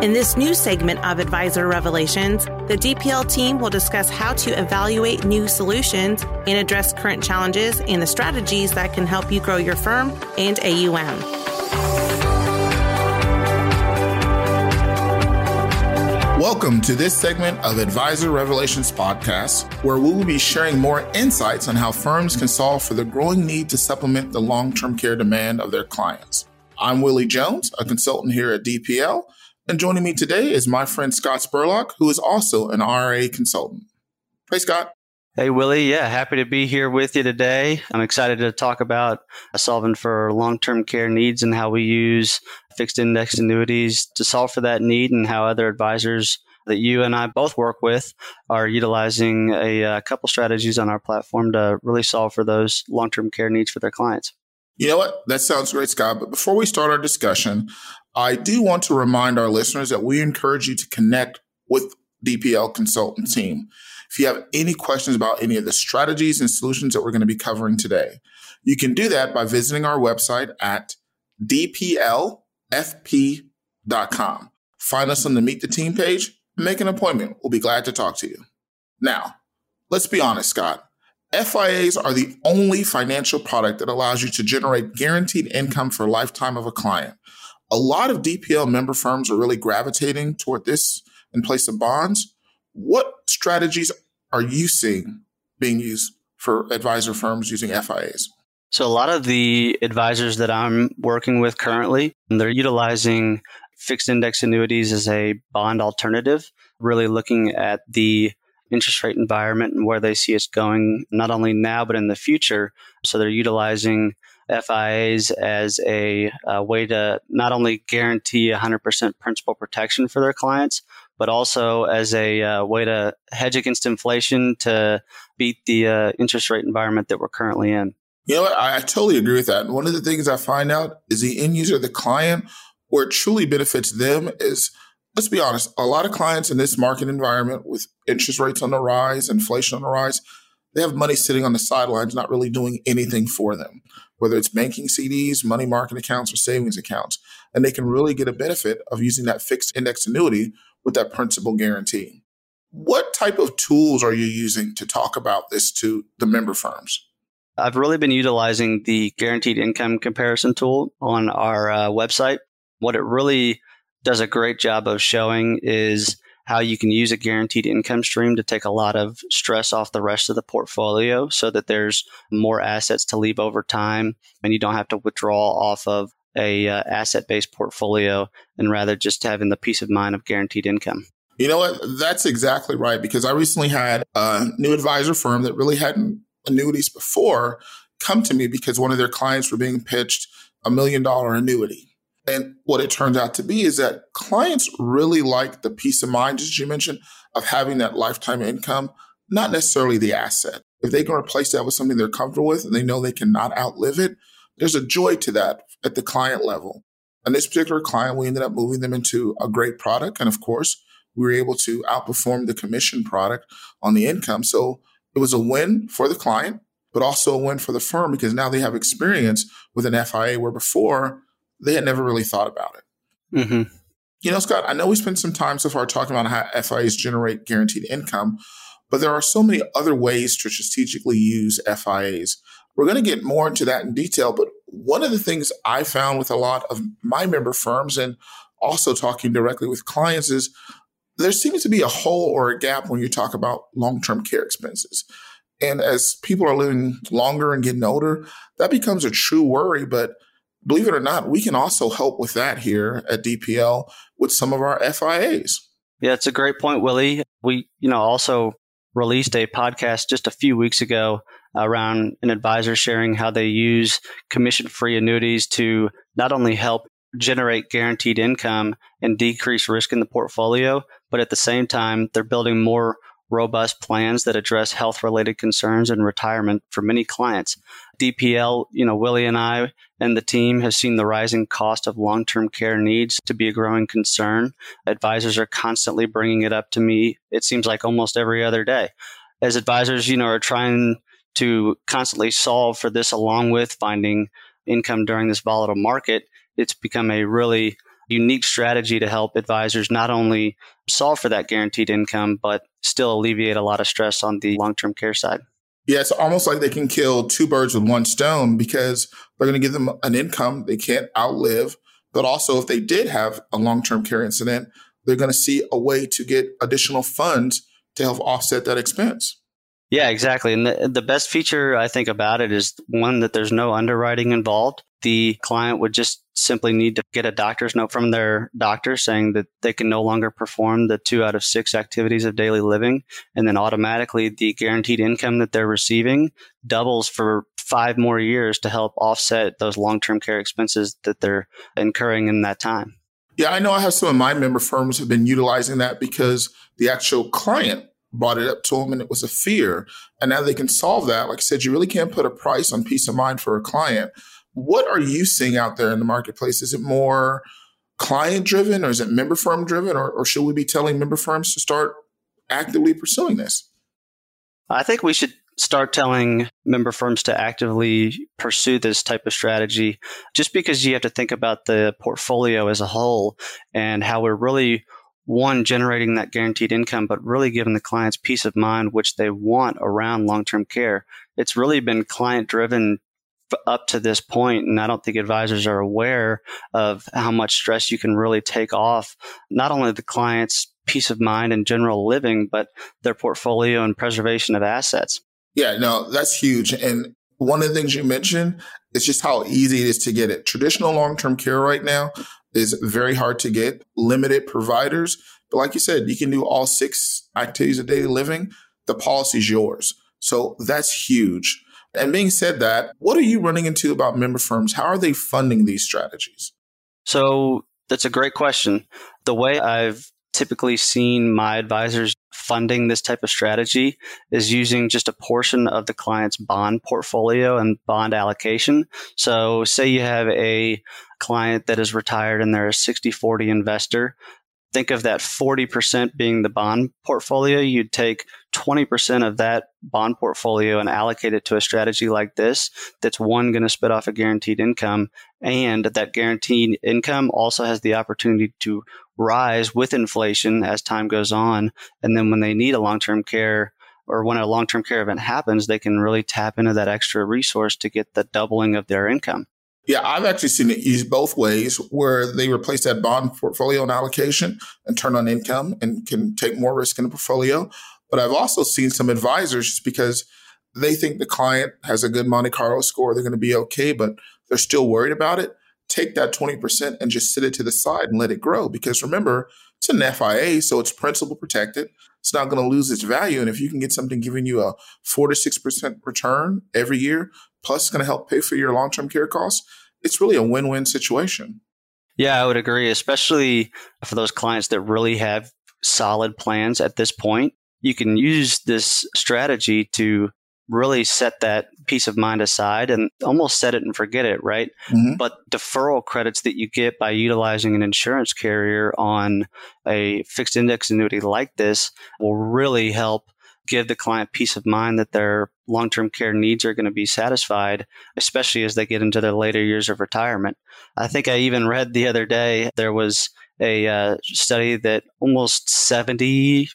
In this new segment of Advisor Revelations, the DPL team will discuss how to evaluate new solutions and address current challenges and the strategies that can help you grow your firm and AUM. Welcome to this segment of Advisor Revelations podcast, where we will be sharing more insights on how firms can solve for the growing need to supplement the long term care demand of their clients. I'm Willie Jones, a consultant here at DPL and joining me today is my friend Scott Spurlock, who is also an RA consultant. Hey, Scott. Hey, Willie. Yeah, happy to be here with you today. I'm excited to talk about solving for long term care needs and how we use fixed index annuities to solve for that need and how other advisors that you and I both work with are utilizing a, a couple strategies on our platform to really solve for those long term care needs for their clients. You know what? That sounds great, Scott. But before we start our discussion, I do want to remind our listeners that we encourage you to connect with DPL consultant team. If you have any questions about any of the strategies and solutions that we're going to be covering today, you can do that by visiting our website at dplfp.com. Find us on the Meet the Team page make an appointment. We'll be glad to talk to you. Now, let's be honest, Scott. FIAs are the only financial product that allows you to generate guaranteed income for a lifetime of a client a lot of DPL member firms are really gravitating toward this in place of bonds. What strategies are you seeing being used for advisor firms using FIAs? So a lot of the advisors that I'm working with currently, they're utilizing fixed index annuities as a bond alternative, really looking at the interest rate environment and where they see us going, not only now, but in the future. So they're utilizing FIAs as a, a way to not only guarantee 100% principal protection for their clients, but also as a uh, way to hedge against inflation to beat the uh, interest rate environment that we're currently in. You know what? I, I totally agree with that. One of the things I find out is the end user, the client, where it truly benefits them is let's be honest, a lot of clients in this market environment with interest rates on the rise, inflation on the rise, they have money sitting on the sidelines, not really doing anything for them whether it's banking CDs, money market accounts, or savings accounts. And they can really get a benefit of using that fixed index annuity with that principal guarantee. What type of tools are you using to talk about this to the member firms? I've really been utilizing the guaranteed income comparison tool on our uh, website. What it really does a great job of showing is how you can use a guaranteed income stream to take a lot of stress off the rest of the portfolio so that there's more assets to leave over time and you don't have to withdraw off of a uh, asset based portfolio and rather just having the peace of mind of guaranteed income. You know what? That's exactly right because I recently had a new advisor firm that really hadn't annuities before come to me because one of their clients were being pitched a million dollar annuity. And what it turns out to be is that clients really like the peace of mind, as you mentioned, of having that lifetime income, not necessarily the asset. If they can replace that with something they're comfortable with and they know they cannot outlive it, there's a joy to that at the client level. And this particular client, we ended up moving them into a great product. And of course, we were able to outperform the commission product on the income. So it was a win for the client, but also a win for the firm because now they have experience with an FIA where before they had never really thought about it. Mm-hmm. You know, Scott, I know we spent some time so far talking about how FIAs generate guaranteed income, but there are so many other ways to strategically use FIAs. We're going to get more into that in detail, but one of the things I found with a lot of my member firms and also talking directly with clients is there seems to be a hole or a gap when you talk about long term care expenses. And as people are living longer and getting older, that becomes a true worry. But believe it or not, we can also help with that here at DPL with some of our FIAs. Yeah, it's a great point, Willie. We, you know, also released a podcast just a few weeks ago around an advisor sharing how they use commission free annuities to not only help generate guaranteed income and decrease risk in the portfolio, but at the same time, they're building more robust plans that address health related concerns and retirement for many clients. DPL, you know, Willie and I and the team have seen the rising cost of long term care needs to be a growing concern. Advisors are constantly bringing it up to me, it seems like almost every other day. As advisors, you know, are trying to constantly solve for this along with finding income during this volatile market, it's become a really unique strategy to help advisors not only solve for that guaranteed income, but still alleviate a lot of stress on the long term care side. Yeah, it's almost like they can kill two birds with one stone because they're going to give them an income they can't outlive. But also, if they did have a long term care incident, they're going to see a way to get additional funds to help offset that expense. Yeah, exactly. And the, the best feature I think about it is one that there's no underwriting involved. The client would just simply need to get a doctor's note from their doctor saying that they can no longer perform the two out of six activities of daily living. And then automatically the guaranteed income that they're receiving doubles for five more years to help offset those long term care expenses that they're incurring in that time. Yeah, I know I have some of my member firms have been utilizing that because the actual client brought it up to them and it was a fear. And now they can solve that. Like I said, you really can't put a price on peace of mind for a client. What are you seeing out there in the marketplace? Is it more client driven or is it member firm driven? Or, or should we be telling member firms to start actively pursuing this? I think we should start telling member firms to actively pursue this type of strategy just because you have to think about the portfolio as a whole and how we're really one generating that guaranteed income, but really giving the clients peace of mind, which they want around long term care. It's really been client driven up to this point, and I don't think advisors are aware of how much stress you can really take off not only the client's peace of mind and general living, but their portfolio and preservation of assets. Yeah, no, that's huge. And one of the things you mentioned is just how easy it is to get it. Traditional long term care right now, is very hard to get, limited providers. But like you said, you can do all six activities of daily living. The policy is yours. So that's huge. And being said that, what are you running into about member firms? How are they funding these strategies? So that's a great question. The way I've typically seen my advisors funding this type of strategy is using just a portion of the client's bond portfolio and bond allocation. So, say you have a client that is retired and they're a 60 40 investor. Think of that 40% being the bond portfolio. You'd take 20% of that bond portfolio and allocate it to a strategy like this that's one going to spit off a guaranteed income. And that guaranteed income also has the opportunity to rise with inflation as time goes on. And then when they need a long term care or when a long term care event happens, they can really tap into that extra resource to get the doubling of their income. Yeah, I've actually seen it used both ways where they replace that bond portfolio and allocation and turn on income and can take more risk in the portfolio. But I've also seen some advisors just because they think the client has a good Monte Carlo score, they're going to be okay, but they're still worried about it. Take that 20% and just sit it to the side and let it grow. Because remember, it's an FIA, so it's principal protected. It's not going to lose its value. And if you can get something giving you a four to 6% return every year, plus it's going to help pay for your long term care costs, it's really a win win situation. Yeah, I would agree, especially for those clients that really have solid plans at this point. You can use this strategy to really set that peace of mind aside and almost set it and forget it, right? Mm-hmm. But deferral credits that you get by utilizing an insurance carrier on a fixed index annuity like this will really help give the client peace of mind that their long term care needs are going to be satisfied, especially as they get into their later years of retirement. I think I even read the other day there was a uh, study that almost 70%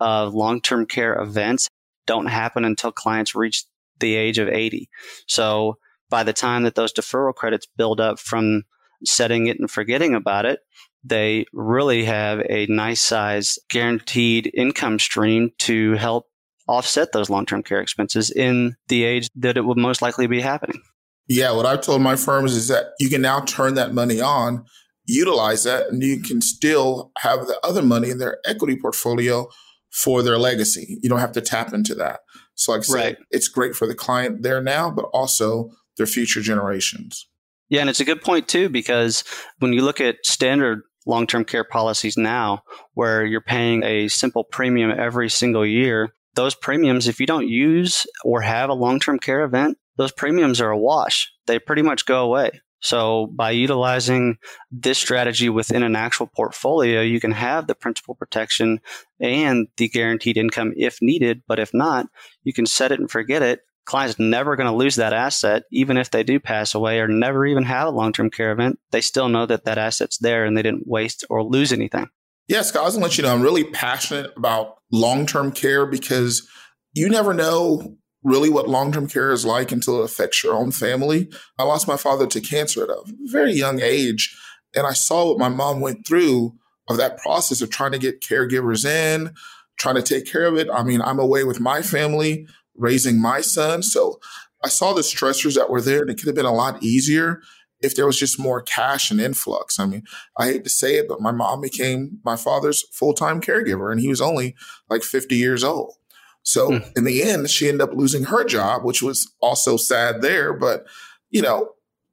of long term care events don't happen until clients reach the age of 80. So by the time that those deferral credits build up from setting it and forgetting about it, they really have a nice size guaranteed income stream to help offset those long term care expenses in the age that it would most likely be happening. Yeah, what I've told my firms is that you can now turn that money on, utilize that, and you can still have the other money in their equity portfolio for their legacy. You don't have to tap into that. So, like I said, right. it's great for the client there now, but also their future generations. Yeah, and it's a good point too, because when you look at standard long term care policies now where you're paying a simple premium every single year. Those premiums, if you don't use or have a long term care event, those premiums are a wash. They pretty much go away. So by utilizing this strategy within an actual portfolio, you can have the principal protection and the guaranteed income if needed. But if not, you can set it and forget it client's never going to lose that asset, even if they do pass away or never even have a long term care event. They still know that that asset's there and they didn't waste or lose anything. Yes, I was going to let you know I'm really passionate about long term care because you never know really what long term care is like until it affects your own family. I lost my father to cancer at a very young age, and I saw what my mom went through of that process of trying to get caregivers in, trying to take care of it. I mean, I'm away with my family raising my son. So I saw the stressors that were there, and it could have been a lot easier if there was just more cash and influx. I mean, I hate to say it, but my mom became my father's full time caregiver, and he was only like 50 years old. So mm. in the end, she ended up losing her job, which was also sad there. But, you know,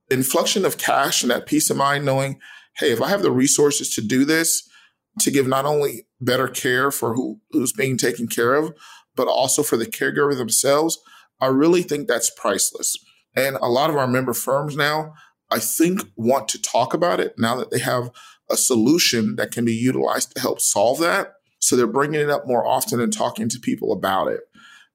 inflection of cash and that peace of mind knowing, hey, if I have the resources to do this, to give not only better care for who, who's being taken care of, but also for the caregiver themselves, I really think that's priceless. And a lot of our member firms now, I think, want to talk about it now that they have a solution that can be utilized to help solve that. So they're bringing it up more often and talking to people about it.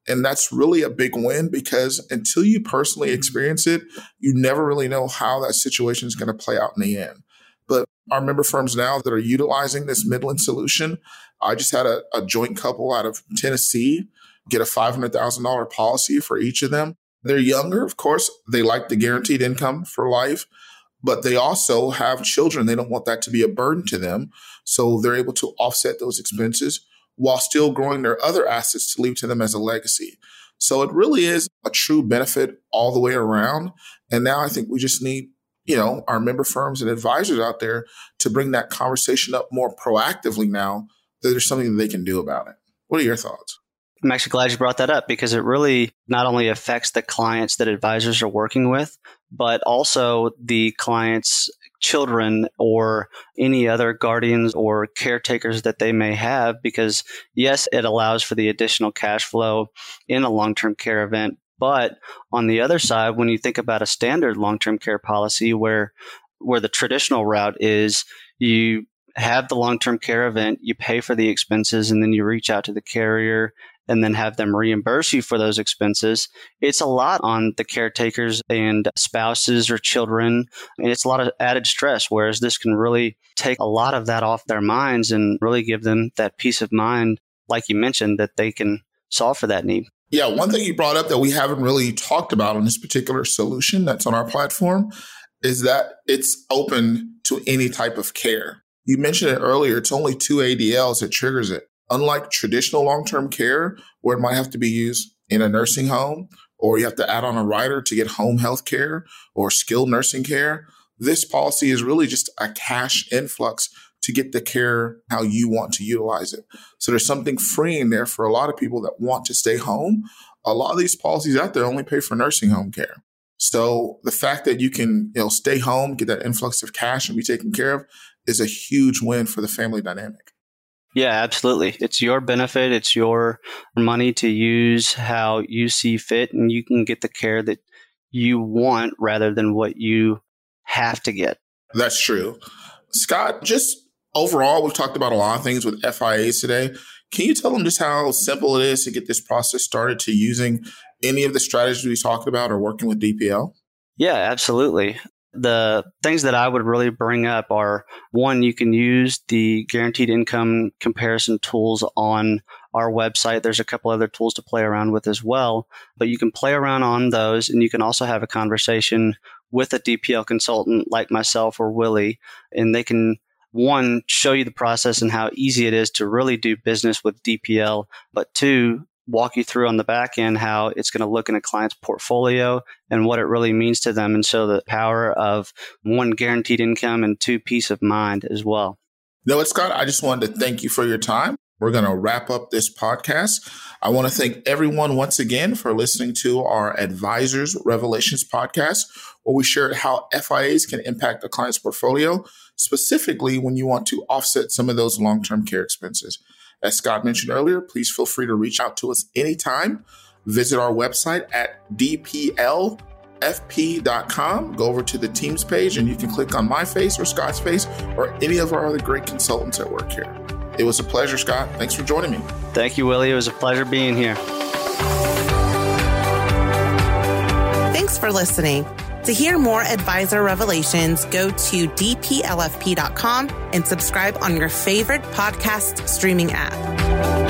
And that's really a big win because until you personally experience it, you never really know how that situation is going to play out in the end. But our member firms now that are utilizing this Midland solution, I just had a, a joint couple out of Tennessee get a $500,000 policy for each of them. They're younger, of course. They like the guaranteed income for life but they also have children. They don't want that to be a burden to them. So they're able to offset those expenses while still growing their other assets to leave to them as a legacy. So it really is a true benefit all the way around. And now I think we just need, you know, our member firms and advisors out there to bring that conversation up more proactively now that there's something that they can do about it. What are your thoughts? I'm actually glad you brought that up because it really not only affects the clients that advisors are working with, but also the client's children or any other guardians or caretakers that they may have because yes it allows for the additional cash flow in a long-term care event. But on the other side when you think about a standard long-term care policy where where the traditional route is you have the long-term care event you pay for the expenses and then you reach out to the carrier and then have them reimburse you for those expenses, it's a lot on the caretakers and spouses or children. And it's a lot of added stress, whereas this can really take a lot of that off their minds and really give them that peace of mind, like you mentioned, that they can solve for that need. Yeah, one thing you brought up that we haven't really talked about on this particular solution that's on our platform is that it's open to any type of care. You mentioned it earlier, it's only two ADLs that triggers it. Unlike traditional long term care, where it might have to be used in a nursing home, or you have to add on a rider to get home health care or skilled nursing care, this policy is really just a cash influx to get the care how you want to utilize it. So there's something freeing there for a lot of people that want to stay home. A lot of these policies out there only pay for nursing home care. So the fact that you can, you know, stay home, get that influx of cash and be taken care of is a huge win for the family dynamic. Yeah, absolutely. It's your benefit. It's your money to use how you see fit, and you can get the care that you want rather than what you have to get. That's true. Scott, just overall, we've talked about a lot of things with FIAs today. Can you tell them just how simple it is to get this process started to using any of the strategies we talked about or working with DPL? Yeah, absolutely. The things that I would really bring up are one, you can use the guaranteed income comparison tools on our website. There's a couple other tools to play around with as well, but you can play around on those and you can also have a conversation with a DPL consultant like myself or Willie, and they can one, show you the process and how easy it is to really do business with DPL, but two, walk you through on the back end how it's going to look in a client's portfolio and what it really means to them. And so the power of one guaranteed income and two peace of mind as well. You know what, Scott? I just wanted to thank you for your time. We're going to wrap up this podcast. I want to thank everyone once again for listening to our Advisors Revelations podcast, where we shared how FIAs can impact a client's portfolio, specifically when you want to offset some of those long term care expenses. As Scott mentioned earlier, please feel free to reach out to us anytime. Visit our website at dplfp.com. Go over to the Teams page and you can click on my face or Scott's face or any of our other great consultants that work here. It was a pleasure, Scott. Thanks for joining me. Thank you, Willie. It was a pleasure being here. Thanks for listening. To hear more advisor revelations, go to dplfp.com and subscribe on your favorite podcast streaming app.